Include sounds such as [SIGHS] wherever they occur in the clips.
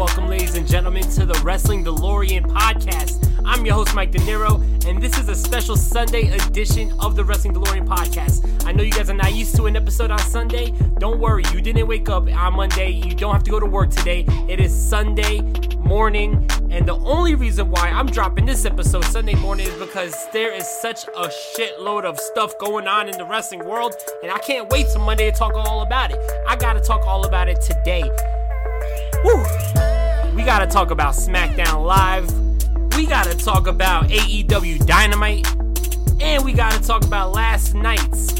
Welcome, ladies and gentlemen, to the Wrestling DeLorean podcast. I'm your host, Mike De Niro, and this is a special Sunday edition of the Wrestling DeLorean podcast. I know you guys are not used to an episode on Sunday. Don't worry, you didn't wake up on Monday. You don't have to go to work today. It is Sunday morning, and the only reason why I'm dropping this episode Sunday morning is because there is such a shitload of stuff going on in the wrestling world, and I can't wait till Monday to talk all about it. I gotta talk all about it today. Woo! We gotta talk about SmackDown Live. We gotta talk about AEW Dynamite. And we gotta talk about last night's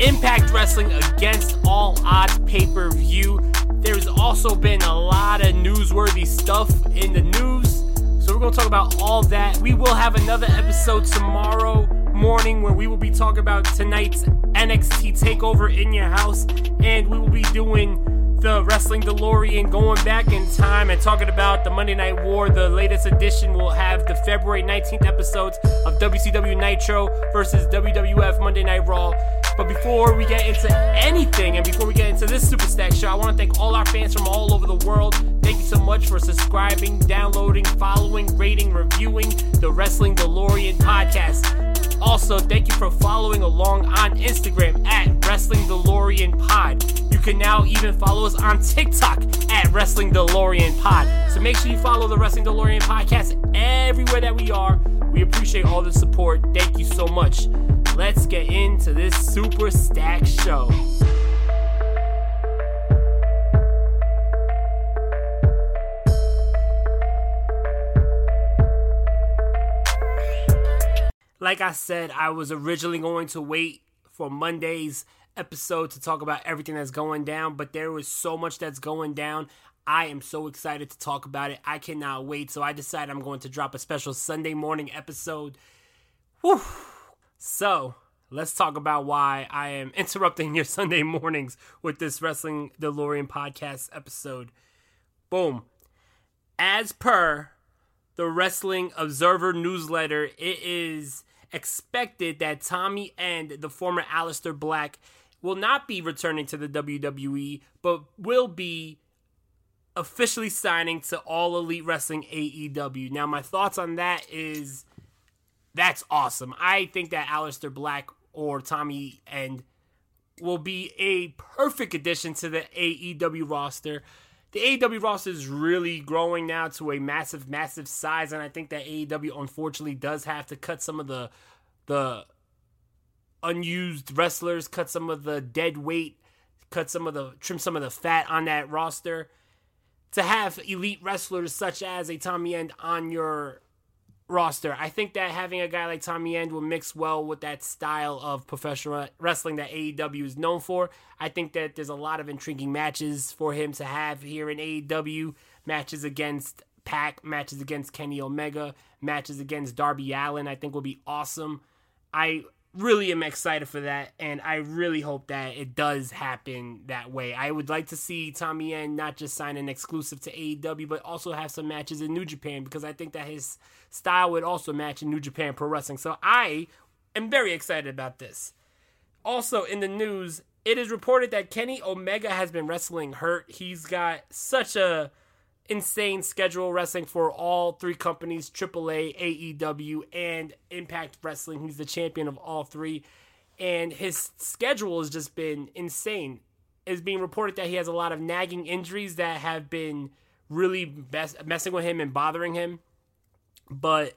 Impact Wrestling Against All Odds pay per view. There's also been a lot of newsworthy stuff in the news. So we're gonna talk about all that. We will have another episode tomorrow morning where we will be talking about tonight's NXT takeover in your house. And we will be doing the Wrestling DeLorean going back in time and talking about the Monday Night War. The latest edition will have the February 19th episodes of WCW Nitro versus WWF Monday Night Raw. But before we get into anything and before we get into this Super Stack show, I want to thank all our fans from all over the world. Thank you so much for subscribing, downloading, following, rating, reviewing the Wrestling DeLorean podcast. Also, thank you for following along on Instagram at Wrestling DeLorean Pod. You can now even follow us on TikTok at Wrestling DeLorean Pod. So make sure you follow the Wrestling DeLorean podcast everywhere that we are. We appreciate all the support. Thank you so much. Let's get into this Super Stack show. Like I said, I was originally going to wait for Monday's episode to talk about everything that's going down, but there was so much that's going down. I am so excited to talk about it. I cannot wait. So I decided I'm going to drop a special Sunday morning episode. Whew. So let's talk about why I am [LAUGHS] interrupting your Sunday mornings with this Wrestling DeLorean podcast episode. Boom. As per the Wrestling Observer newsletter, it is expected that Tommy End the former Aleister Black will not be returning to the WWE, but will be officially signing to All Elite Wrestling AEW. Now, my thoughts on that is that's awesome. I think that Aleister Black or Tommy End will be a perfect addition to the AEW roster. The AEW roster is really growing now to a massive, massive size, and I think that AEW unfortunately does have to cut some of the the unused wrestlers, cut some of the dead weight, cut some of the trim some of the fat on that roster. To have elite wrestlers such as a Tommy End on your roster, I think that having a guy like Tommy End will mix well with that style of professional wrestling that AEW is known for. I think that there's a lot of intriguing matches for him to have here in AEW. Matches against Pac, matches against Kenny Omega, matches against Darby Allin. I think will be awesome. I really am excited for that, and I really hope that it does happen that way. I would like to see Tommy End not just sign an exclusive to AEW, but also have some matches in New Japan because I think that his style would also match in New Japan Pro Wrestling. So I am very excited about this. Also, in the news, it is reported that Kenny Omega has been wrestling hurt. He's got such a insane schedule wrestling for all three companies AAA, AEW, and Impact Wrestling. He's the champion of all three. And his schedule has just been insane. is being reported that he has a lot of nagging injuries that have been really mess- messing with him and bothering him. But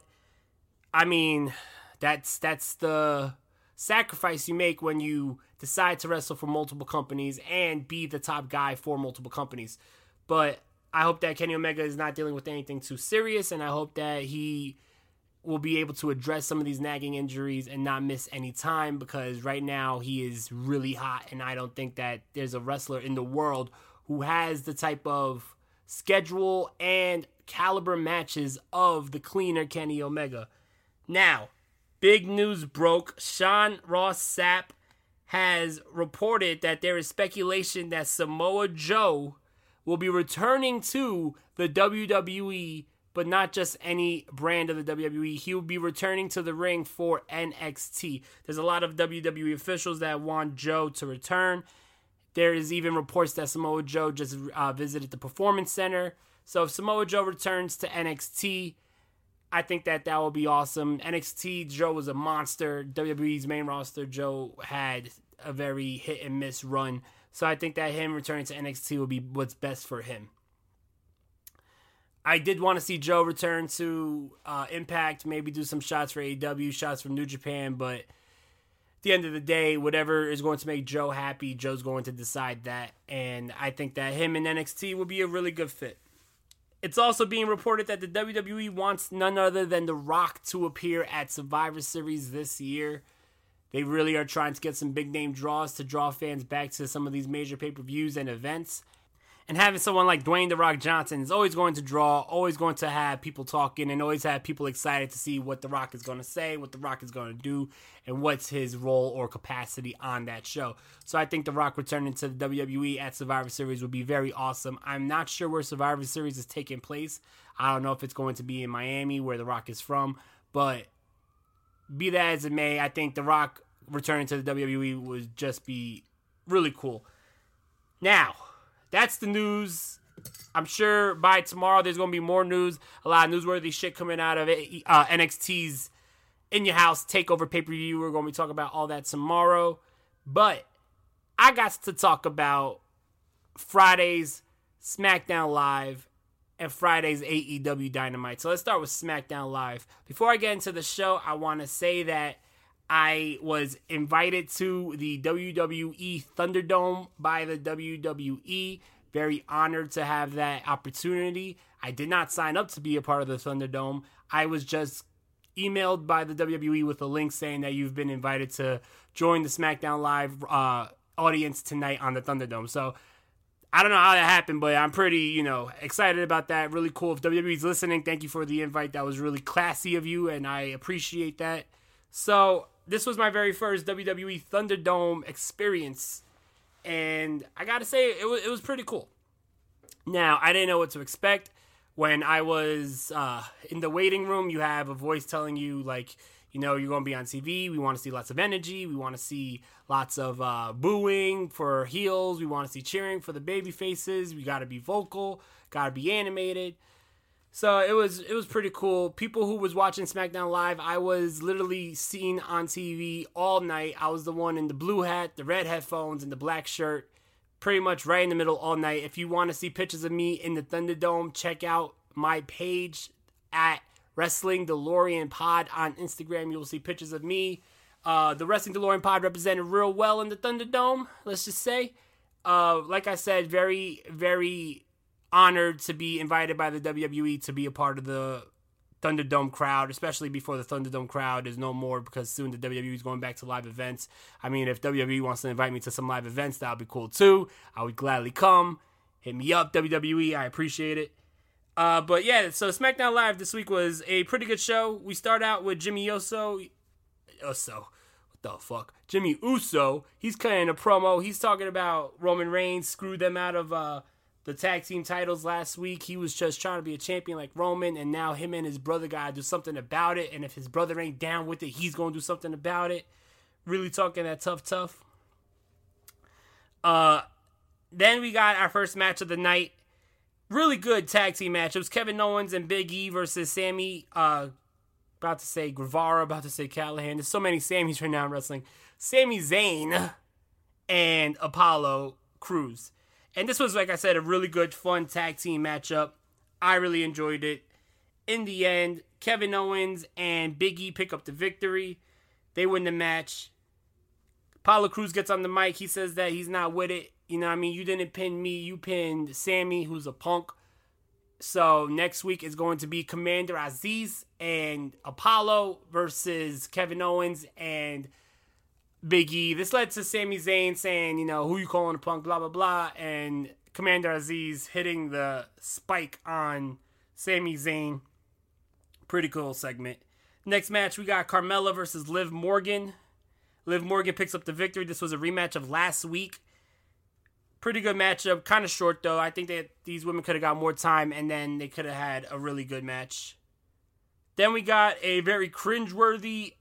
I mean, that's that's the sacrifice you make when you decide to wrestle for multiple companies and be the top guy for multiple companies. But I hope that Kenny Omega is not dealing with anything too serious, and I hope that he will be able to address some of these nagging injuries and not miss any time because right now he is really hot, and I don't think that there's a wrestler in the world who has the type of schedule and caliber matches of the cleaner Kenny Omega. Now, big news broke. Sean Ross Sapp has reported that there is speculation that Samoa Joe will be returning to the WWE, but not just any brand of the WWE. He will be returning to the ring for NXT. There's a lot of WWE officials that want Joe to return. There is even reports that Samoa Joe just uh, visited the Performance Center. So if Samoa Joe returns to NXT, I think that that will be awesome. NXT Joe was a monster. WWE's main roster Joe had a very hit and miss run. So I think that him returning to NXT will be what's best for him. I did want to see Joe return to uh, Impact, maybe do some shots for AEW, shots from New Japan, but at the end of the day, whatever is going to make Joe happy, Joe's going to decide that. And I think that him and NXT will be a really good fit. It's also being reported that the WWE wants none other than The Rock to appear at Survivor Series this year. They really are trying to get some big name draws to draw fans back to some of these major pay per views and events. And having someone like Dwayne The Rock Johnson is always going to draw, always going to have people talking, and always have people excited to see what The Rock is going to say, what The Rock is going to do, and what's his role or capacity on that show. So I think The Rock returning to the WWE at Survivor Series would be very awesome. I'm not sure where Survivor Series is taking place. I don't know if it's going to be in Miami, where The Rock is from, but be that as it may, I think The Rock returning to the WWE would just be really cool. Now, that's the news. I'm sure by tomorrow there's going to be more news, a lot of newsworthy shit coming out of it. Uh, NXT's In Your House Takeover pay per view. We're going to be talking about all that tomorrow. But I got to talk about Friday's SmackDown Live and Friday's AEW Dynamite. So let's start with SmackDown Live. Before I get into the show, I want to say that I was invited to the WWE Thunderdome by the WWE. Very honored to have that opportunity. I did not sign up to be a part of the Thunderdome. I was just emailed by the WWE with a link saying that you've been invited to join the SmackDown Live uh, audience tonight on the Thunderdome. So I don't know how that happened, but I'm pretty, you know, excited about that. Really cool. If WWE's listening, thank you for the invite. That was really classy of you, and I appreciate that. So this was my very first WWE Thunderdome experience, and I gotta say it was it was pretty cool. Now I didn't know what to expect when I was uh, in the waiting room. You have a voice telling you like, you know, you're gonna be on TV. We want to see lots of energy. We want to see lots of uh, booing for heels. We want to see cheering for the baby faces. We gotta be vocal. Gotta be animated. So it was it was pretty cool. People who was watching SmackDown live, I was literally seen on TV all night. I was the one in the blue hat, the red headphones, and the black shirt, pretty much right in the middle all night. If you want to see pictures of me in the Thunderdome, check out my page at Wrestling DeLorean Pod on Instagram. You will see pictures of me. Uh, the Wrestling DeLorean Pod represented real well in the Thunderdome. Let's just say, uh, like I said, very very honored to be invited by the WWE to be a part of the Thunderdome crowd, especially before the Thunderdome crowd is no more because soon the WWE is going back to live events. I mean, if WWE wants to invite me to some live events, that would be cool too. I would gladly come. Hit me up, WWE. I appreciate it. Uh, but yeah, so SmackDown Live this week was a pretty good show. We start out with Jimmy Uso. Uso. What the fuck? Jimmy Uso. He's cutting a promo. He's talking about Roman Reigns screwed them out of uh, the tag team titles last week. He was just trying to be a champion like Roman, and now him and his brother gotta do something about it. And if his brother ain't down with it, he's gonna do something about it. Really talking that tough, tough. Uh, then we got our first match of the night. Really good tag team match. It was Kevin Owens and Big E versus Sammy. Uh, about to say Guevara, about to say Callihan. There's so many Sammys right now in wrestling. Sami Zayn and Apollo Crews. And this was, like I said, a really good, fun tag team matchup. I really enjoyed it. In the end, Kevin Owens and Big E pick up the victory. They win the match. Apollo Crews gets on the mic. He says that he's not with it. You know what I mean? You didn't pin me. You pinned Sammy, who's a punk. So next week is going to be Commander Azeez and Apollo versus Kevin Owens and Big E. This led to Sami Zayn saying, you know, who you calling a punk, blah, blah, blah. And Commander Azeez hitting the spike on Sami Zayn. Pretty cool segment. Next match, we got Carmella versus Liv Morgan. Liv Morgan picks up the victory. This was a rematch of last week. Pretty good matchup. Kind of short, though. I think that these women could have got more time, and then they could have had a really good match. Then we got a very cringeworthy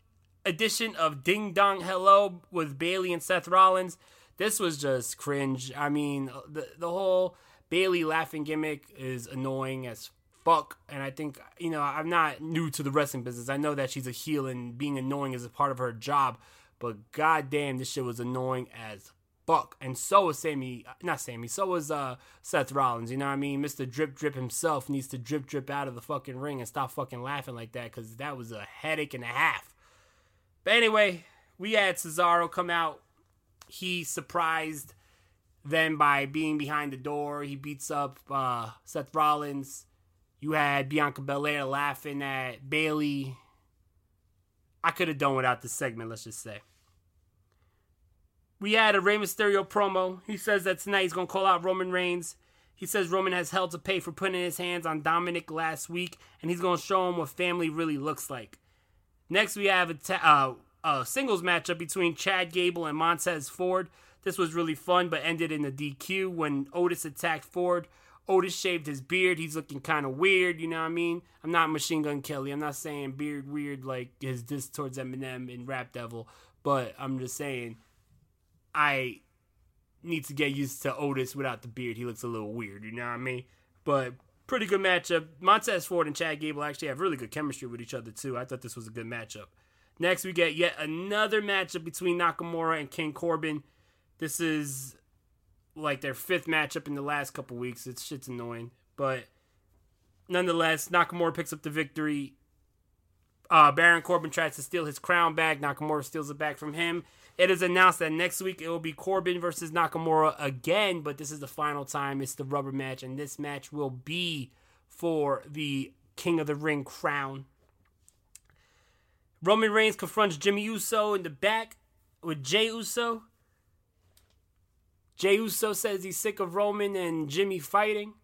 edition of Ding Dong Hello with Bayley and Seth Rollins. This was just cringe. I mean, the the whole Bayley laughing gimmick is annoying as fuck. And I think you know I'm not new to the wrestling business. I know that she's a heel and being annoying is a part of her job. But goddamn, this shit was annoying as fuck. And so was Sammy, not Sammy, so was uh, Seth Rollins. You know what I mean? Mr. Drip Drip himself needs to drip drip out of the fucking ring and stop fucking laughing like that because that was a headache and a half. But anyway, we had Cesaro come out. He surprised them by being behind the door. He beats up uh, Seth Rollins. You had Bianca Belair laughing at Bayley. I could have done without this segment, let's just say. We had a Rey Mysterio promo. He says that tonight he's going to call out Roman Reigns. He says Roman has hell to pay for putting his hands on Dominic last week, and he's going to show him what family really looks like. Next, we have a, ta- uh, a singles matchup between Chad Gable and Montez Ford. This was really fun, but ended in a DQ when Otis attacked Ford. Otis shaved his beard. He's looking kind of weird, you know what I mean? I'm not Machine Gun Kelly. I'm not saying beard weird like his diss towards Eminem and Rap Devil, but I'm just saying I need to get used to Otis without the beard. He looks a little weird, you know what I mean? But pretty good matchup. Montez Ford and Chad Gable actually have really good chemistry with each other too. I thought this was a good matchup. Next, we get yet another matchup between Nakamura and King Corbin. This is like their fifth matchup in the last couple weeks. It's shit's annoying, but nonetheless, Nakamura picks up the victory. Uh, Baron Corbin tries to steal his crown back. Nakamura steals it back from him. It is announced that next week it will be Corbin versus Nakamura again, but this is the final time. It's the rubber match, and this match will be for the King of the Ring crown. Roman Reigns confronts Jimmy Uso in the back with Jey Uso. Jey Uso says he's sick of Roman and Jimmy fighting.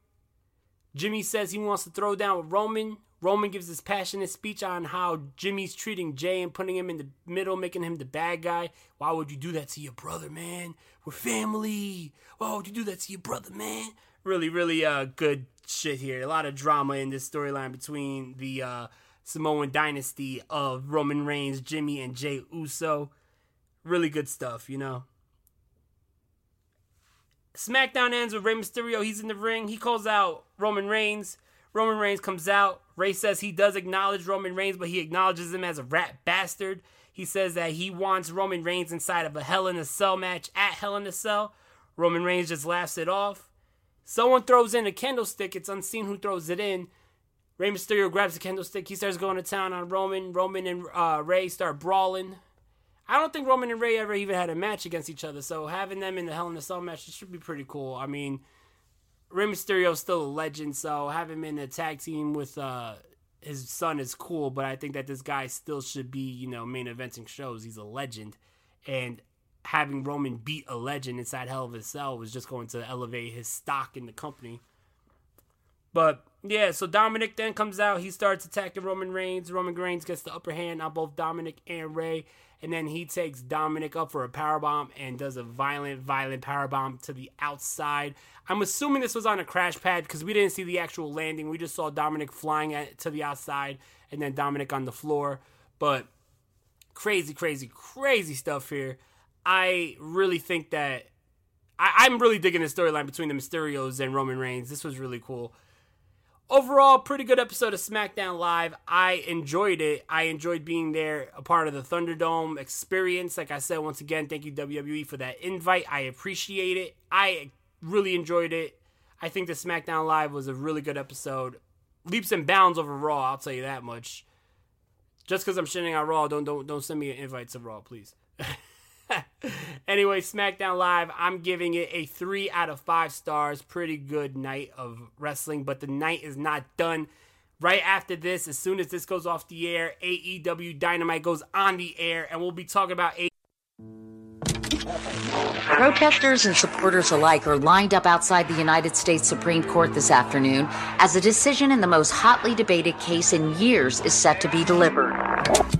Jimmy says he wants to throw down with Roman. Roman gives his passionate speech on how Jimmy's treating Jey and putting him in the middle, making him the bad guy. Why would you do that to your brother, man? We're family. Why would you do that to your brother, man? Really, really uh, good shit here. A lot of drama in this storyline between the uh, Samoan dynasty of Roman Reigns, Jimmy, and Jey Uso. Really good stuff, you know. SmackDown ends with Rey Mysterio. He's in the ring. He calls out Roman Reigns. Roman Reigns comes out. Rey says he does acknowledge Roman Reigns, but he acknowledges him as a rat bastard. He says that he wants Roman Reigns inside of a Hell in a Cell match at Hell in a Cell. Roman Reigns just laughs it off. Someone throws in a candlestick. It's unseen who throws it in. Rey Mysterio grabs the candlestick. He starts going to town on Roman. Roman and uh, Rey start brawling. I don't think Roman and Rey ever even had a match against each other. So having them in the Hell in a Cell match it should be pretty cool. I mean, Rey Mysterio is still a legend, so having him in a tag team with uh, his son is cool. But I think that this guy still should be, you know, main eventing shows. He's a legend, and having Roman beat a legend inside Hell of a Cell was just going to elevate his stock in the company. But yeah, so Dominic then comes out. He starts attacking Roman Reigns. Roman Reigns gets the upper hand on both Dominic and Rey. And then he takes Dominic up for a powerbomb and does a violent, violent powerbomb to the outside. I'm assuming this was on a crash pad because we didn't see the actual landing. We just saw Dominic flying at, to the outside and then Dominic on the floor. But crazy, crazy, crazy stuff here. I really think that I, am really digging the storyline between the Mysterios and Roman Reigns. This was really cool. Overall, pretty good episode of SmackDown Live. I enjoyed it. I enjoyed being there, a part of the Thunderdome experience. Like I said, once again, thank you, WWE, for that invite. I appreciate it. I really enjoyed it. I think the SmackDown Live was a really good episode. Leaps and bounds over Raw, I'll tell you that much. Just because I'm shitting on Raw, don't don't don't send me an invite to Raw, please. [LAUGHS] anyway, SmackDown Live, I'm giving it a three out of five stars. Pretty good night of wrestling, but the night is not done. Right after this, as soon as this goes off the air, AEW Dynamite goes on the air, and we'll be talking about a. Protesters and supporters alike are lined up outside the United States Supreme Court this afternoon as a decision in the most hotly debated case in years is set to be delivered.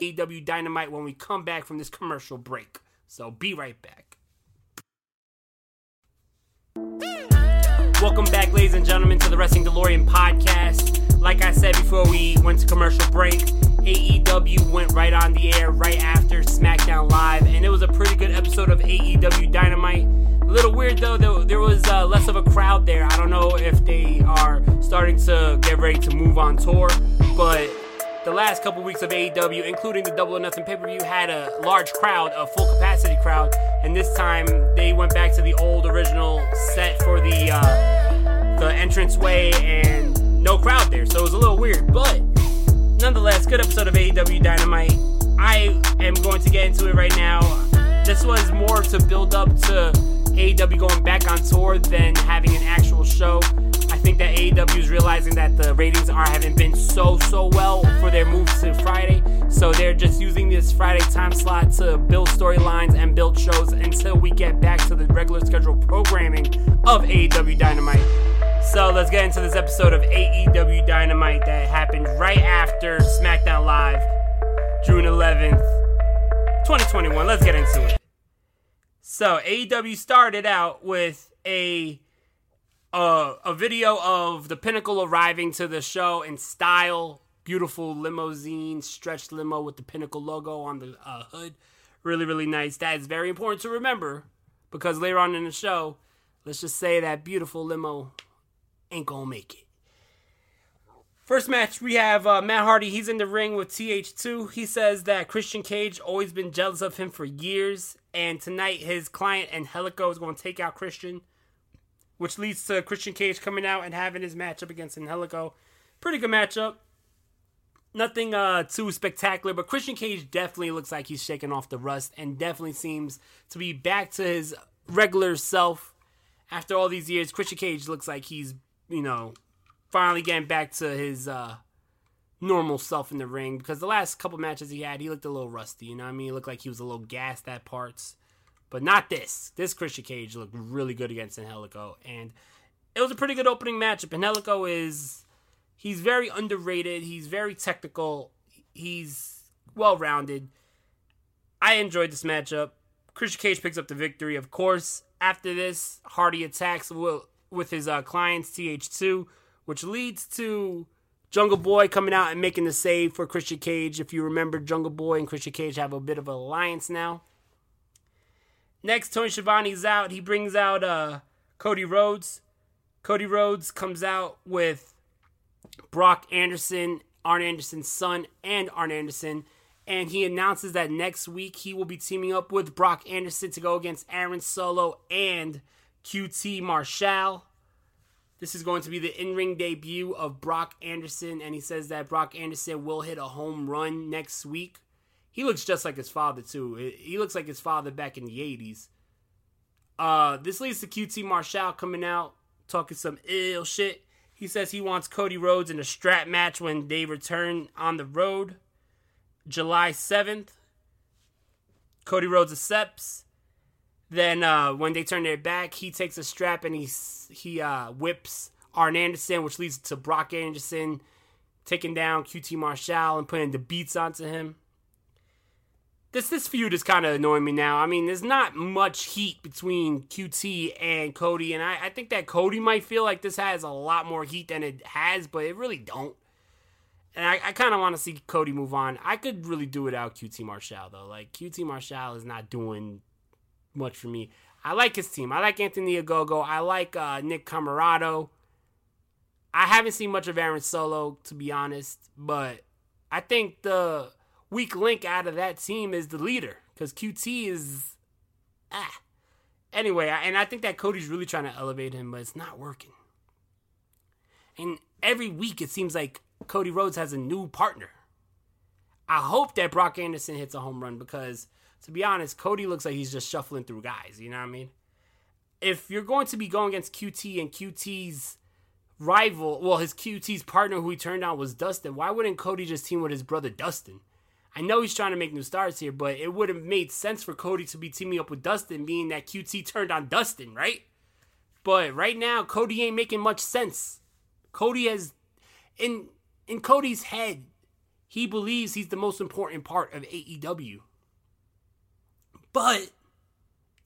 AEW Dynamite when we come back from this commercial break. So be right back. Welcome back, ladies and gentlemen, to the Wrestling DeLorean podcast. Like I said before we went to commercial break, AEW went right on the air right after SmackDown Live, and it was a pretty good episode of AEW Dynamite. A little weird though, there, there was uh, less of a crowd there. I don't know if they are starting to get ready to move on tour, but the last couple weeks of AEW, including the Double or Nothing pay per view, had a large crowd, a full capacity crowd, and this time they went back to the old original set for the uh, the entranceway and no crowd there, so it was a little weird. But nonetheless, good episode of AEW Dynamite. I am going to get into it right now. This was more to build up to AEW going back on tour than having an actual show. Think that AEW is realizing that the ratings are haven't been so so well for their move to Friday, so they're just using this Friday time slot to build storylines and build shows until we get back to the regular scheduled programming of AEW Dynamite. So let's get into this episode of AEW Dynamite that happened right after SmackDown Live, June 11th, 2021. Let's get into it. So AEW started out with a a video of the Pinnacle arriving to the show in style, beautiful limousine, stretched limo with the Pinnacle logo on the uh, hood. Really, really nice. That is very important to remember because later on in the show, let's just say that beautiful limo ain't gonna make it. First match, we have uh, Matt Hardy. He's in the ring with TH2. He says that Christian Cage always been jealous of him for years, and tonight his client Angelico is going to take out Christian, which leads to Christian Cage coming out and having his matchup against Angelico. Pretty good matchup. Nothing uh, too spectacular, but Christian Cage definitely looks like he's shaking off the rust and definitely seems to be back to his regular self. After all these years, Christian Cage looks like he's, you know, finally getting back to his uh, normal self in the ring because the last couple matches he had, he looked a little rusty. You know what I mean? He looked like he was a little gassed at parts, but not this. This Christian Cage looked really good against Angelico, and it was a pretty good opening matchup. Angelico is he's very underrated. He's very technical. He's well rounded. I enjoyed this matchup. Christian Cage picks up the victory, of course. After this, Hardy attacks. Will with his uh, clients TH2, which leads to Jungle Boy coming out and making the save for Christian Cage. If you remember, Jungle Boy and Christian Cage have a bit of an alliance now. Next, Tony Schiavone's out. He brings out uh, Cody Rhodes. Cody Rhodes comes out with Brock Anderson, Arn Anderson's son, and Arn Anderson. And he announces that next week he will be teaming up with Brock Anderson to go against Aaron Solo and QT Marshall. This is going to be the in ring debut of Brock Anderson, and he says that Brock Anderson will hit a home run next week. He looks just like his father, too. He looks like his father back in the 80s. Uh, this leads to QT Marshall coming out, talking some ill shit. He says he wants Cody Rhodes in a strap match when they return on the road. July 7th. Cody Rhodes accepts. Then uh, when they turn their back, he takes a strap and he he uh, whips Arn Anderson, which leads to Brock Anderson taking down QT Marshall and putting the beats onto him. This this feud is kind of annoying me now. I mean, there's not much heat between QT and Cody, and I, I think that Cody might feel like this has a lot more heat than it has, but it really don't. And I, I kind of want to see Cody move on. I could really do without QT Marshall though. Like QT Marshall is not doing much for me. I like his team. I like Anthony Ogogo. I like uh, Nick Comoroto. I haven't seen much of Aaron Solo, to be honest, but I think the weak link out of that team is the leader because QT is ah. Anyway, and I think that Cody's really trying to elevate him, but it's not working. And every week it seems like Cody Rhodes has a new partner. I hope that Brock Anderson hits a home run because to be honest, Cody looks like he's just shuffling through guys. You know what I mean? If you're going to be going against QT and QT's rival, well, his QT's partner who he turned down was Dustin, why wouldn't Cody just team with his brother Dustin? I know he's trying to make new stars here, but it would have made sense for Cody to be teaming up with Dustin, being that QT turned on Dustin, right? But right now, Cody ain't making much sense. Cody has, in in Cody's head, he believes he's the most important part of AEW. But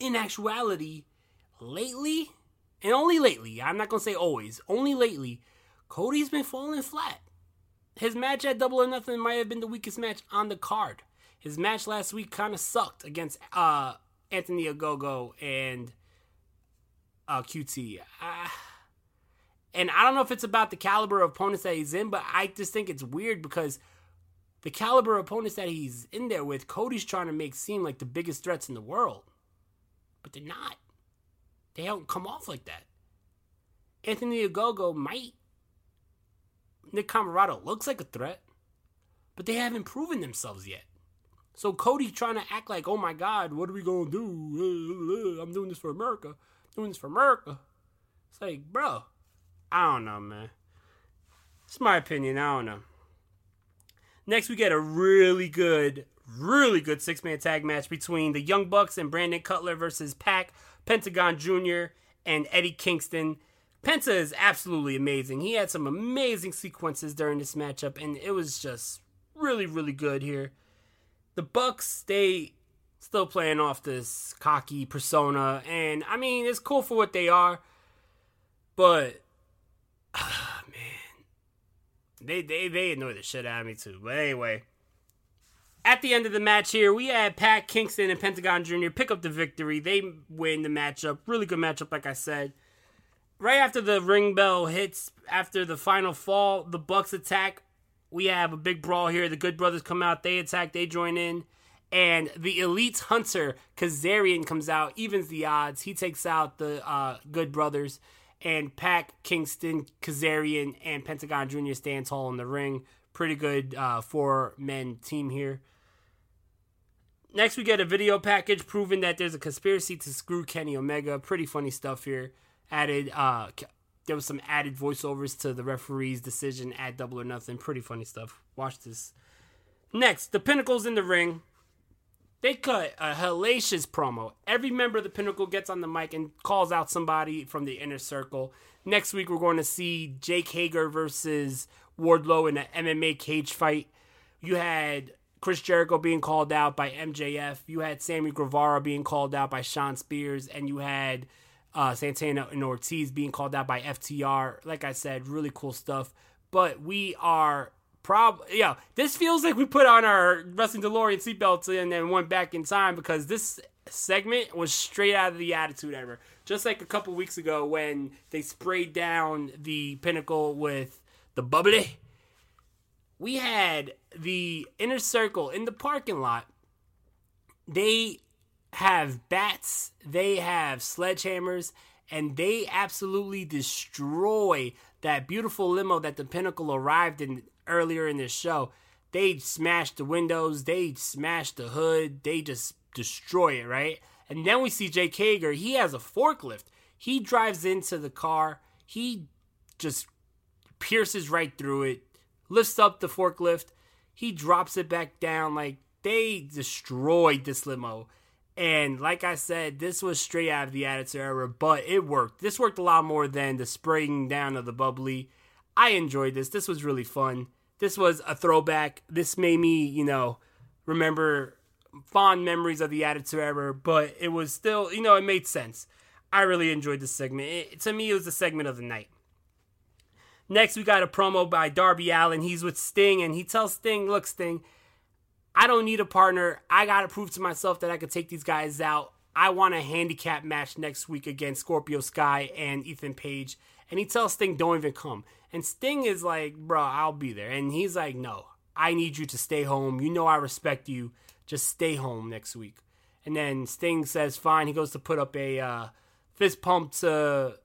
in actuality, lately, and only lately, I'm not to say always, only lately, Cody's been falling flat. His match at Double or Nothing might have been the weakest match on the card. His match last week kind of sucked against uh, Anthony Ogogo and uh, QT. Uh, and I don't know if it's about the caliber of opponents that he's in, but I just think it's weird because the caliber of opponents that he's in there with, Cody's trying to make seem like the biggest threats in the world. But they're not. They don't come off like that. Anthony Ogogo might. Nick Comoroto looks like a threat, but they haven't proven themselves yet. So Cody trying to act like, oh my God, what are we gonna do? [LAUGHS] I'm doing this for America. I'm doing this for America. It's like, bro, I don't know, man. It's my opinion. I don't know. Next, we get a really good, really good six man tag match between the Young Bucks and Brandon Cutler versus Pac, Pentagon Jr., and Eddie Kingston. Penta is absolutely amazing. He had some amazing sequences during this matchup, and it was just really, really good here. The Bucks, they still playing off this cocky persona, and I mean, it's cool for what they are, but [SIGHS] they they they annoy the shit out of me too. But anyway, at the end of the match here, we had Pac Kingston and Pentagon Jr. pick up the victory. They win the matchup. Really good matchup, like I said. Right after the ring bell hits, after the final fall, the Bucks attack. We have a big brawl here. The Good Brothers come out. They attack. They join in. And the Elite Hunter, Kazarian, comes out, evens the odds. He takes out the uh, Good Brothers and Pac, Kingston, Kazarian, and Pentagon Jr. stand tall in the ring. Pretty good uh, four men team here. Next, we get a video package proving that there's a conspiracy to screw Kenny Omega. Pretty funny stuff here. Added, uh, there was some added voiceovers to the referee's decision at Double or Nothing. Pretty funny stuff. Watch this. Next, the Pinnacle's in the ring. They cut a hellacious promo. Every member of the Pinnacle gets on the mic and calls out somebody from the inner circle. Next week, we're going to see Jake Hager versus Wardlow in an MMA cage fight. You had Chris Jericho being called out by MJF. You had Sammy Guevara being called out by Shawn Spears, and you had uh, Santana and Ortiz being called out by FTR. Like I said, really cool stuff. But we are prob yeah, this feels like we put on our wrestling DeLorean seatbelts and then went back in time because this segment was straight out of the Attitude Era. Just like a couple weeks ago when they sprayed down the pinnacle with the bubbly. We had the inner circle in the parking lot. They have bats, they have sledgehammers, and they absolutely destroy that beautiful limo that the Pinnacle arrived in earlier in this show. They smash the windows, they smash the hood, they just destroy it, right? And then we see Jake Hager, he has a forklift. He drives into the car, he just pierces right through it, lifts up the forklift, he drops it back down. Like they destroyed this limo. And like I said, this was straight out of the Attitude Era, but it worked. This worked a lot more than the spraying down of the bubbly. I enjoyed this. This was really fun. This was a throwback. This made me, you know, remember fond memories of the Attitude Era, but it was still, you know, it made sense. I really enjoyed this segment. It, to me, it was the segment of the night. Next, we got a promo by Darby Allin. He's with Sting, and he tells Sting, Look, Sting, I don't need a partner. I got to prove to myself that I could take these guys out. I want a handicap match next week against Scorpio Sky and Ethan Page. And he tells Sting, don't even come. And Sting is like, bro, I'll be there. And he's like, no, I need you to stay home. You know I respect you. Just stay home next week. And then Sting says, fine. He goes to put up a uh, fist pump to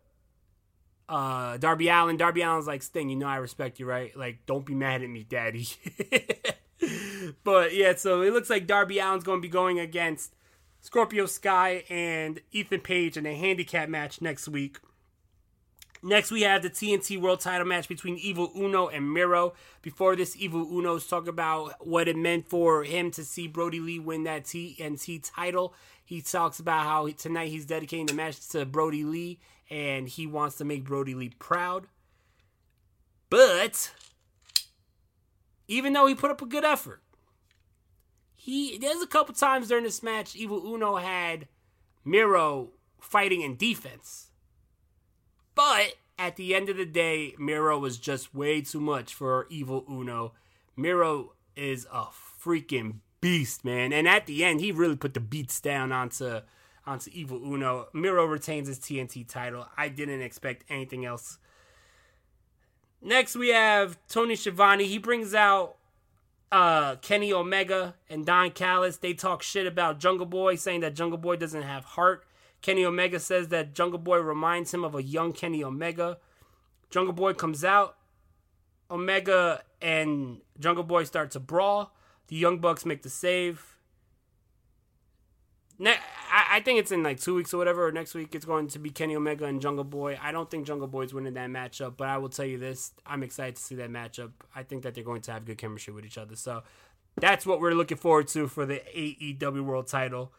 uh, Darby Allin. Darby Allin's like, Sting, you know I respect you, right? Like, don't be mad at me, daddy. [LAUGHS] [LAUGHS] but yeah, so it looks like Darby Allin's going to be going against Scorpio Sky and Ethan Page in a handicap match next week. Next, we have the TNT World Title match between Evil Uno and Miro. Before this, Evil Uno's talk about what it meant for him to see Brodie Lee win that TNT title. He talks about how tonight he's dedicating the match to Brodie Lee and he wants to make Brodie Lee proud. But even though he put up a good effort. He there's a couple times during this match Evil Uno had Miro fighting in defense. But at the end of the day, Miro was just way too much for Evil Uno. Miro is a freaking beast, man. And at the end, he really put the beats down onto onto Evil Uno. Miro retains his TNT title. I didn't expect anything else Next, we have Tony Schiavone. He brings out uh, Kenny Omega and Don Callis. They talk shit about Jungle Boy, saying that Jungle Boy doesn't have heart. Kenny Omega says that Jungle Boy reminds him of a young Kenny Omega. Jungle Boy comes out. Omega and Jungle Boy start to brawl. The Young Bucks make the save. Ne- I, think it's in like two weeks or whatever, or next week it's going to be Kenny Omega and Jungle Boy. I don't think Jungle Boy's winning that matchup, but I will tell you this: I'm excited to see that matchup. I think that they're going to have good chemistry with each other. So that's what we're looking forward to for the AEW World Title.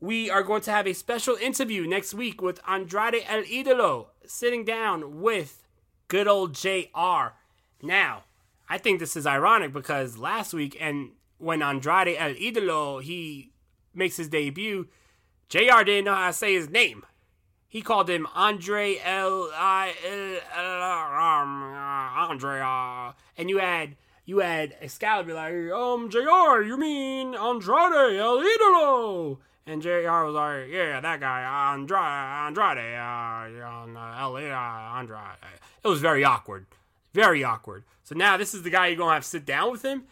We are going to have a special interview next week with Andrade El Idolo sitting down with good old JR. Now, I think this is ironic because last week and when Andrade El Idolo he makes his debut, JR didn't know how to say his name. He called him Andre L I L Andre and you had you had Excalibur like um JR you mean Andrade El Idolo? And JR was like yeah that guy Andrade Andrade uh, El Andrade. It was very awkward. Very awkward. So now this is the guy you're gonna have to sit down with him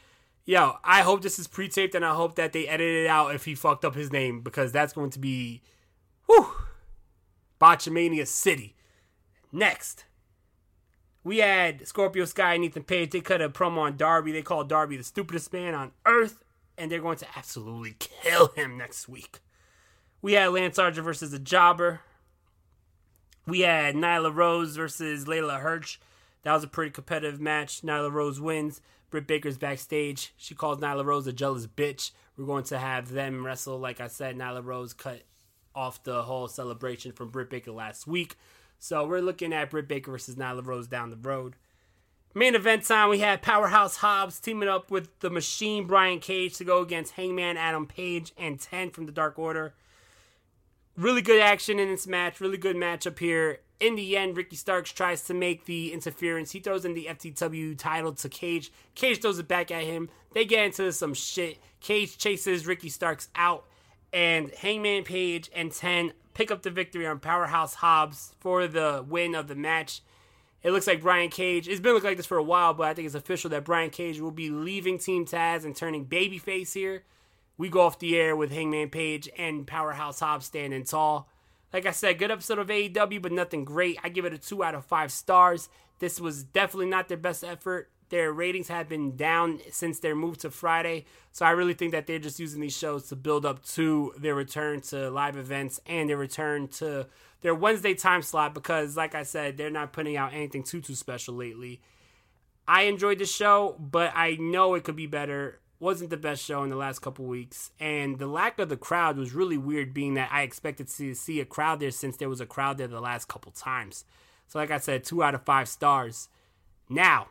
yo, I hope this is pre-taped and I hope that they edit it out if he fucked up his name because that's going to be, whew, Botchamania City. Next, we had Scorpio Sky and Ethan Page. They cut a promo on Darby. They called Darby the stupidest man on earth, and they're going to absolutely kill him next week. We had Lance Archer versus the Jobber. We had Nyla Rose versus Leyla Hirsch. That was a pretty competitive match. Nyla Rose wins. Britt Baker's backstage. She calls Nyla Rose a jealous bitch. We're going to have them wrestle. Like I said, Nyla Rose cut off the whole celebration from Britt Baker last week. So we're looking at Britt Baker versus Nyla Rose down the road. Main event time, we had Powerhouse Hobbs teaming up with the Machine Brian Cage to go against Hangman Adam Page and 10 from the Dark Order. Really good action in this match. Really good matchup here. In the end, Ricky Starks tries to make the interference. He throws in the FTW title to Cage. Cage throws it back at him. They get into some shit. Cage chases Ricky Starks out, and Hangman Page and 10 pick up the victory on Powerhouse Hobbs for the win of the match. It looks like Brian Cage, it's been looking like this for a while, but I think it's official that Brian Cage will be leaving Team Taz and turning babyface here. We go off the air with Hangman Page and Powerhouse Hobbs standing tall. Like I said, good episode of AEW, but nothing great. I give it a 2 out of 5 stars. This was definitely not their best effort. Their ratings have been down since their move to Friday. So I really think that they're just using these shows to build up to their return to live events and their return to their Wednesday time slot because, like I said, they're not putting out anything too, too special lately. I enjoyed the show, but I know it could be better. Wasn't the best show in the last couple weeks, and the lack of the crowd was really weird. Being that I expected to see a crowd there since there was a crowd there the last couple times. So, like I said, two out of five stars. Now,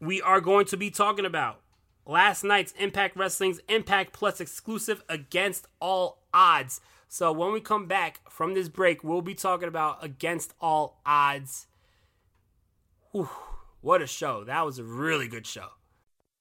we are going to be talking about last night's Impact Wrestling's Impact Plus exclusive against all odds. So when we come back from this break, we'll be talking about against all odds. Whew, what a show. That was a really good show.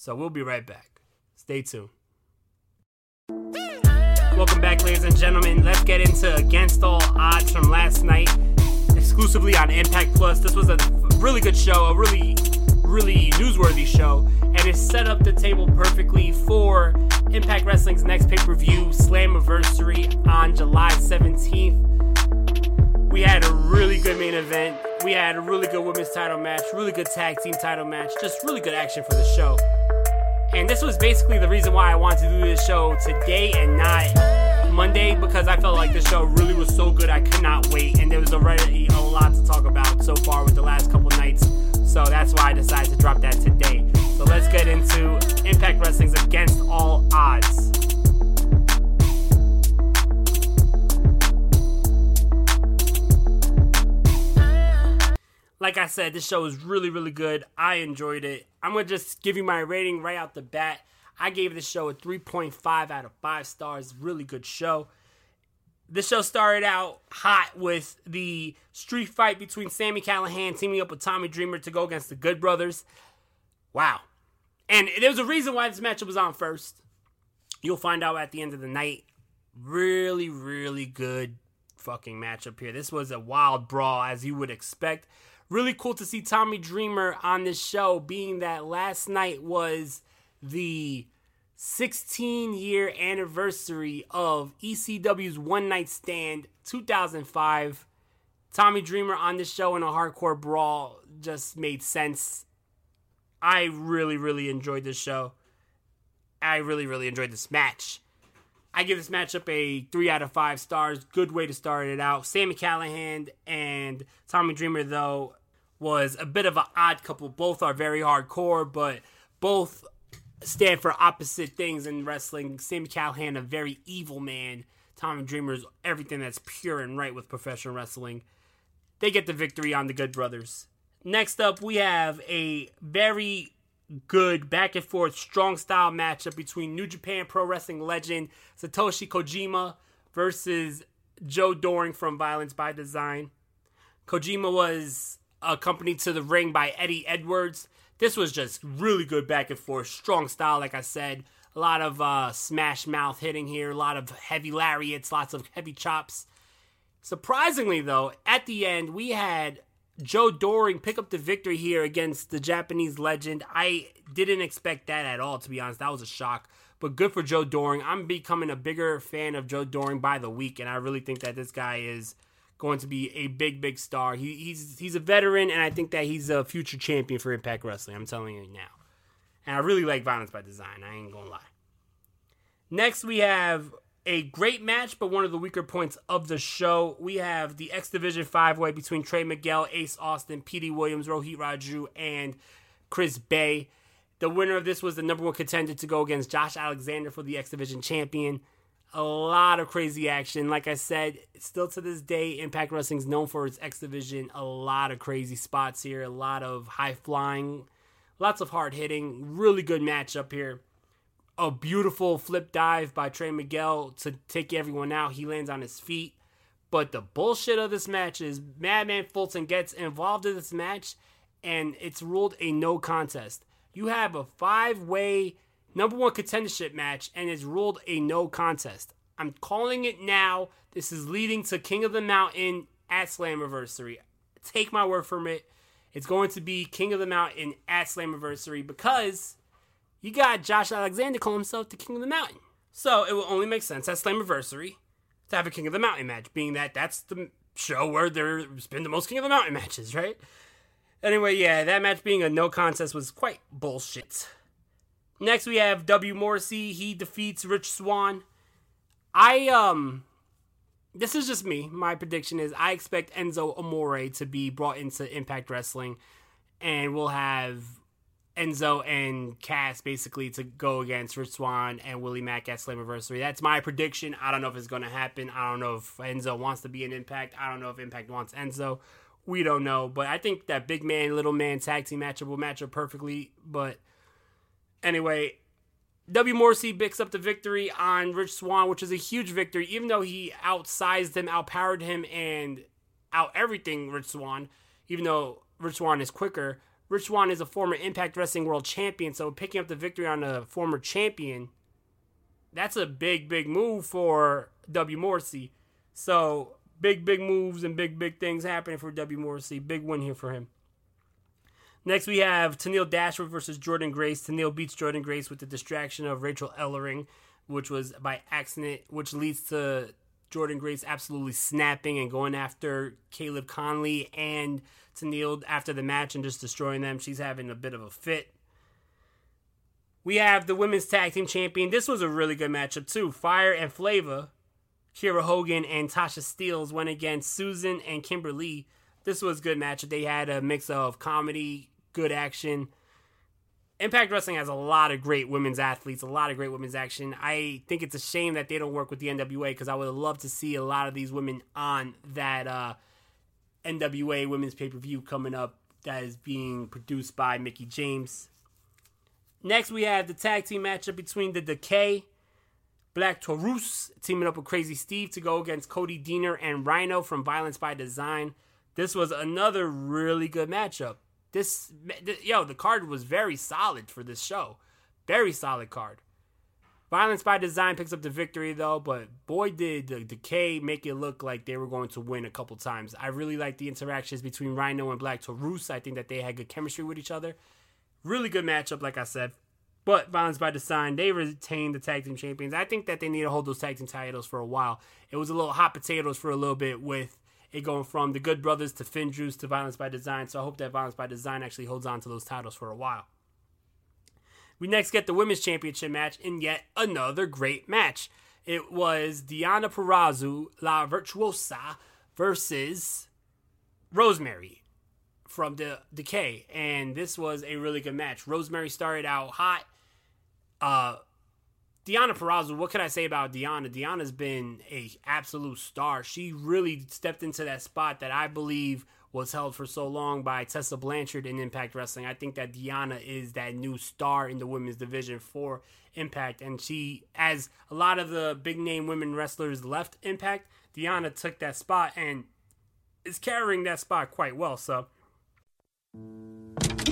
So we'll be right back. Stay tuned. Welcome back, ladies and gentlemen. Let's get into Against All Odds from last night, exclusively on Impact Plus. This was a really good show, a really, really newsworthy show, and it set up the table perfectly for Impact Wrestling's next pay per view, Slammiversary, on July 17th. We had a really good main event. We had a really good women's title match, really good tag team title match, just really good action for the show. And this was basically the reason why I wanted to do this show today and not Monday because I felt like the show really was so good I could not wait. And there was already a lot to talk about so far with the last couple nights. So that's why I decided to drop that today. So let's get into Impact Wrestling's Against All Odds. Like I said, this show is really, really good. I enjoyed it. I'm going to just give you my rating right out the bat. I gave this show a 3.5 out of 5 stars. Really good show. This show started out hot with the street fight between Sami Callihan teaming up with Tommy Dreamer to go against the Good Brothers. Wow. And there was a reason why this matchup was on first. You'll find out at the end of the night. Really, really good fucking matchup here. This was a wild brawl, as you would expect. Really cool to see Tommy Dreamer on this show, being that last night was the 16 year anniversary of ECW's One Night Stand 2005. Tommy Dreamer on this show in a hardcore brawl just made sense. I really, really enjoyed this show. I really, really enjoyed this match. I give this matchup a three out of five stars. Good way to start it out. Sami Callihan and Tommy Dreamer, though, was a bit of an odd couple. Both are very hardcore, but both stand for opposite things in wrestling. Sami Callihan, a very evil man. Tommy Dreamer is everything that's pure and right with professional wrestling. They get the victory on the Good Brothers. Next up, we have a very good back and forth strong style matchup between New Japan Pro Wrestling legend Satoshi Kojima versus Joe Doering from Violence by Design. Kojima was accompanied to the ring by Eddie Edwards. This was just really good back and forth, strong style, like I said. A lot of uh, smash mouth hitting here, a lot of heavy lariats, lots of heavy chops. Surprisingly, though, at the end, we had Joe Doering pick up the victory here against the Japanese legend. I didn't expect that at all, to be honest. That was a shock. But good for Joe Doering. I'm becoming a bigger fan of Joe Doering by the week, and I really think that this guy is going to be a big, big star. He, he's he's a veteran, and I think that he's a future champion for Impact Wrestling. I'm telling you now. And I really like Violence by Design. I ain't gonna lie. Next, we have a great match, but one of the weaker points of the show. We have the X Division five way between Trey Miguel, Ace Austin, Petey Williams, Rohit Raju, and Chris Bey. The winner of this was the number one contender to go against Josh Alexander for the X Division champion. A lot of crazy action. Like I said, still to this day, Impact Wrestling is known for its X Division. A lot of crazy spots here, a lot of high flying, lots of hard hitting. Really good matchup here a beautiful flip dive by Trey Miguel to take everyone out. He lands on his feet. But the bullshit of this match is Madman Fulton gets involved in this match and it's ruled a no contest. You have a five way number one contendership match and it's ruled a no contest. I'm calling it now. This is leading to King of the Mountain at Slammiversary. Take my word from it. It's going to be King of the Mountain at Slammiversary because you got Josh Alexander call himself the King of the Mountain. So it will only make sense at Slammiversary to have a King of the Mountain match, being that that's the show where there's been the most King of the Mountain matches, right? Anyway, yeah, that match being a no contest was quite bullshit. Next, we have W. Morrissey. He defeats Rich Swann. I, um, this is just me. My prediction is I expect Enzo Amore to be brought into Impact Wrestling, and we'll have Enzo and Cass basically to go against Rich Swann and Willie Mack at Slammiversary. That's my prediction. I don't know if it's going to happen. I don't know if Enzo wants to be in Impact. I don't know if Impact wants Enzo. We don't know. But I think that big man, little man tag team matchup will match up perfectly. But anyway, W. Morrissey picks up the victory on Rich Swann, which is a huge victory, even though he outsized him, outpowered him, and out everything Rich Swann, even though Rich Swann is quicker Rich Swann is a former Impact Wrestling World Champion, so picking up the victory on a former champion, that's a big, big move for W. Morrissey. So big, big moves and big, big things happening for W. Morrissey. Big win here for him. Next, we have Tennille Dashwood versus Jordynne Grace. Tennille beats Jordynne Grace with the distraction of Rachel Ellering, which was by accident, which leads to Jordynne Grace absolutely snapping and going after Kaleb Konley and Tennille after the match and just destroying them. She's having a bit of a fit. We have the women's tag team champion. This was a really good matchup too. Fire and Flava, Kiera Hogan and Tasha Steelz went against Susan and Kimber Lee. This was a good matchup. They had a mix of comedy, good action. Impact Wrestling has a lot of great women's athletes, a lot of great women's action. I think it's a shame that they don't work with the NWA because I would love to see a lot of these women on that uh, NWA Women's Pay Per View coming up that is being produced by Mickie James. Next, we have the tag team matchup between the Decay, Black Taurus, teaming up with Crazy Steve to go against Cody Deaner and Rhino from Violence by Design. This was another really good matchup. This, yo, the card was very solid for this show. Very solid card. Violence by Design picks up the victory though, but boy did the Decay make it look like they were going to win a couple times. I really like the interactions between Rhino and Black Taurus. I think that they had good chemistry with each other. Really good matchup, like I said. But Violence by Design, they retained the tag team champions. I think that they need to hold those tag team titles for a while. It was a little hot potatoes for a little bit with it going from the Good Brothers to FinJuice to Violence by Design. So I hope that Violence by Design actually holds on to those titles for a while. We next get the Women's Championship match in yet another great match. It was Deonna Purrazzo, La Virtuosa, versus Rosemary from the Decay, and this was a really good match. Rosemary started out hot. Uh, Deonna Purrazzo, what can I say about Deonna? Deonna's been a absolute star. She really stepped into that spot that I believe was held for so long by Tessa Blanchard in Impact Wrestling. I think that Deonna is that new star in the women's division for Impact, and she, as a lot of the big name women wrestlers left Impact, Deonna took that spot and is carrying that spot quite well. So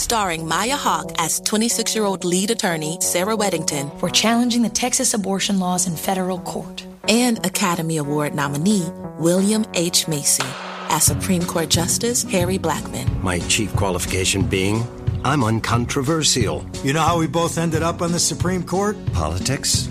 Starring Maya Hawke as 26 year old lead attorney Sarah Weddington. We're challenging the Texas abortion laws in federal court. And Academy Award nominee William H. Macy as Supreme Court Justice Harry Blackmun. My chief qualification being I'm uncontroversial. You know how we both ended up on the Supreme Court? Politics?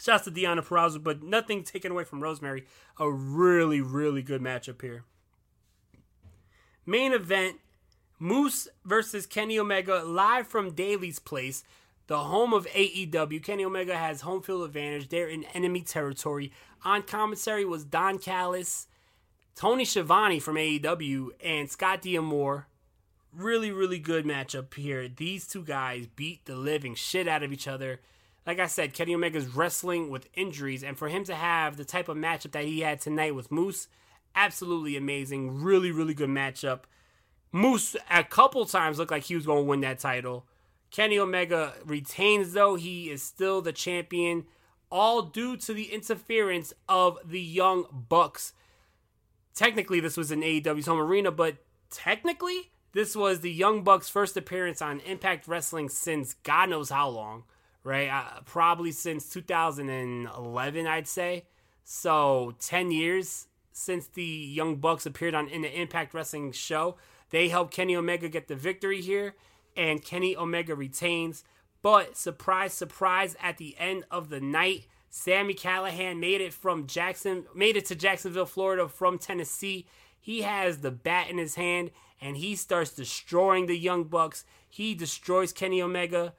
Shouts to Deonna Purrazzo, but nothing taken away from Rosemary. A really, really good matchup here. Main event Moose versus Kenny Omega live from Daily's Place, the home of AEW. Kenny Omega has home field advantage. They're in enemy territory. On commentary was Don Callis, Tony Schiavone from AEW, and Scott D'Amore. Really, really good matchup here. These two guys beat the living shit out of each other like I said, Kenny Omega's wrestling with injuries, and for him to have the type of matchup that he had tonight with Moose, absolutely amazing. Really, really good matchup. Moose a couple times looked like he was going to win that title. Kenny Omega retains, though. He is still the champion, all due to the interference of the Young Bucks. Technically, this was in AEW's home arena, but technically, this was the Young Bucks' first appearance on Impact Wrestling since God knows how long right? Uh, probably since 2011, I'd say. So 10 years since the Young Bucks appeared on in the Impact Wrestling show. They helped Kenny Omega get the victory here, and Kenny Omega retains. But surprise, surprise! At the end of the night, Sami Callihan made it from Jackson, made it to Jacksonville, Florida from Tennessee. He has the bat in his hand, and he starts destroying the Young Bucks. He destroys Kenny Omega.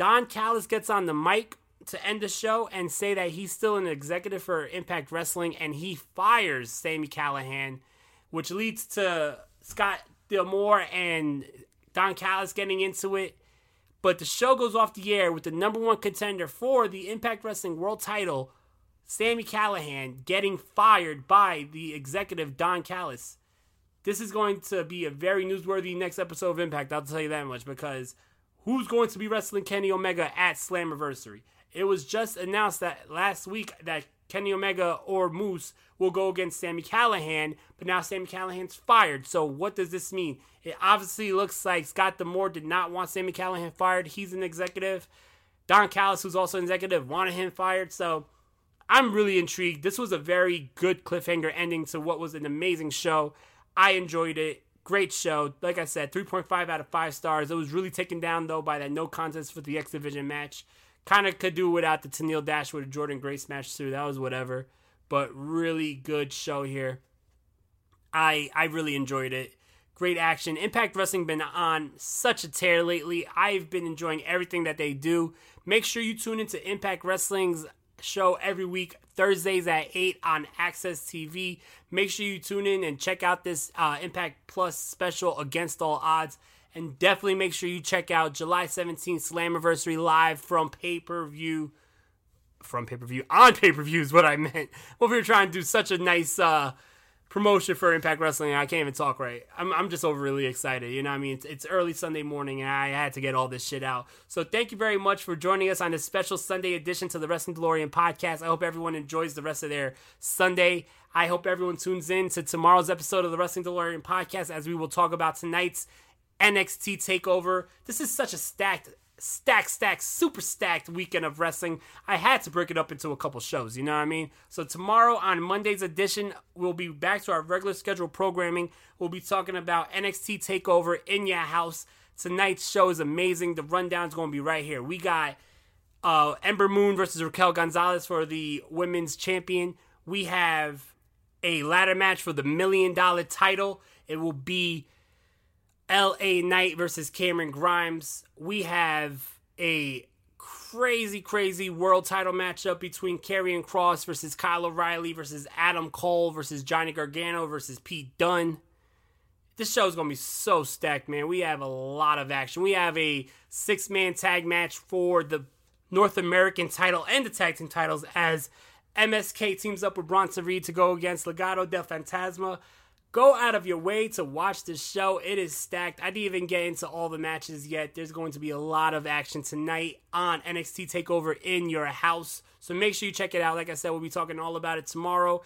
Don Callis gets on the mic to end the show and say that he's still an executive for Impact Wrestling and he fires Sami Callihan, which leads to Scott D'Amore and Don Callis getting into it. But the show goes off the air with the number one contender for the Impact Wrestling World title, Sami Callihan, getting fired by the executive Don Callis. This is going to be a very newsworthy next episode of Impact, I'll tell you that much, because who's going to be wrestling Kenny Omega at Slammiversary. It was just announced that last week that Kenny Omega or Moose will go against Sami Callihan, but now Sami Callihan's fired. So what does this mean? It obviously looks like Scott D'Amore did not want Sami Callihan fired. He's an executive. Don Callis, who's also an executive, wanted him fired. So I'm really intrigued. This was a very good cliffhanger ending to what was an amazing show. I enjoyed it. Great show. Like I said, 3.5 out of 5 stars. It was really taken down, though, by that no contest for the X Division match. Kind of could do without the Tennille Dashwood Jordynne Grace match, too. That was whatever. But really good show here. I I really enjoyed it. great action. Impact Wrestling been on such a tear lately. I've been enjoying everything that they do. Make sure you tune into Impact Wrestling's show every week, Thursdays at 8 on AXS TV. Make sure you tune in and check out this uh, Impact Plus special, Against All Odds. And definitely make sure you check out July 17th Slammiversary live from pay per view. From pay per view, on pay per view is what I meant. Well, we were trying to do such a nice uh, promotion for Impact Wrestling. I can't even talk right. I'm, I'm just overly excited. You know what I mean? It's, it's early Sunday morning and I had to get all this shit out. So thank you very much for joining us on this special Sunday edition to the Wrestling DeLorean podcast. I hope everyone enjoys the rest of their Sunday. I hope everyone tunes in to tomorrow's episode of the Wrestling DeLorean podcast as we will talk about tonight's NXT takeover. This is such a stacked stacked, stacked, super stacked weekend of wrestling. I had to break it up into a couple shows, you know what I mean? So tomorrow on Monday's edition, we'll be back to our regular scheduled programming. We'll be talking about NXT Takeover in your house. Tonight's show is amazing. The rundown's going to be right here. We got uh, Ember Moon versus Raquel Gonzalez for the women's champion. We have a ladder match for the million dollar title. It will be LA Knight versus Cameron Grimes. We have a crazy, crazy world title matchup between Karrion Kross versus Kyle O'Reilly versus Adam Cole versus Johnny Gargano versus Pete Dunne. This show is going to be so stacked, man. We have a lot of action. We have a six man tag match for the North American title and the tag team titles as MSK teams up with Bronson Reed to go against Legado del Fantasma. Go out of your way to watch this show. It is stacked. I didn't even get into all the matches yet. There's going to be a lot of action tonight on NXT TakeOver in your house. So make sure you check it out. Like I said, we'll be talking all about it tomorrow.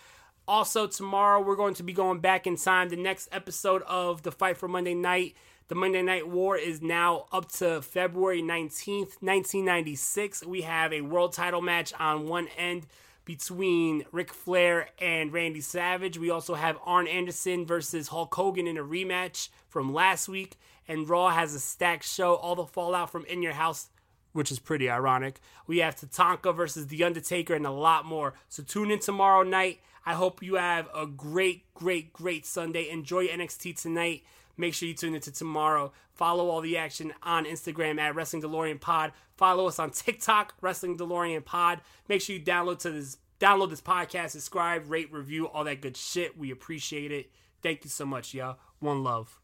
Also, tomorrow we're going to be going back in time. The next episode of the Fight for Monday Night, the Monday Night War, is now up to February 19th, 1996. We have a world title match on one end between Ric Flair and Randy Savage. We also have Arn Anderson versus Hulk Hogan in a rematch from last week. And Raw has a stacked show, all the fallout from In Your House, which is pretty ironic. We have Tatanka versus The Undertaker and a lot more. So tune in tomorrow night. I hope you have a great, great, great Sunday. Enjoy NXT tonight. Make sure you tune into tomorrow. Follow all the action on Instagram at Wrestling DeLorean Pod. Follow us on TikTok, Wrestling DeLorean Pod. Make sure you download to this download this podcast, subscribe, rate, review, all that good shit. We appreciate it. Thank you so much, y'all. One love.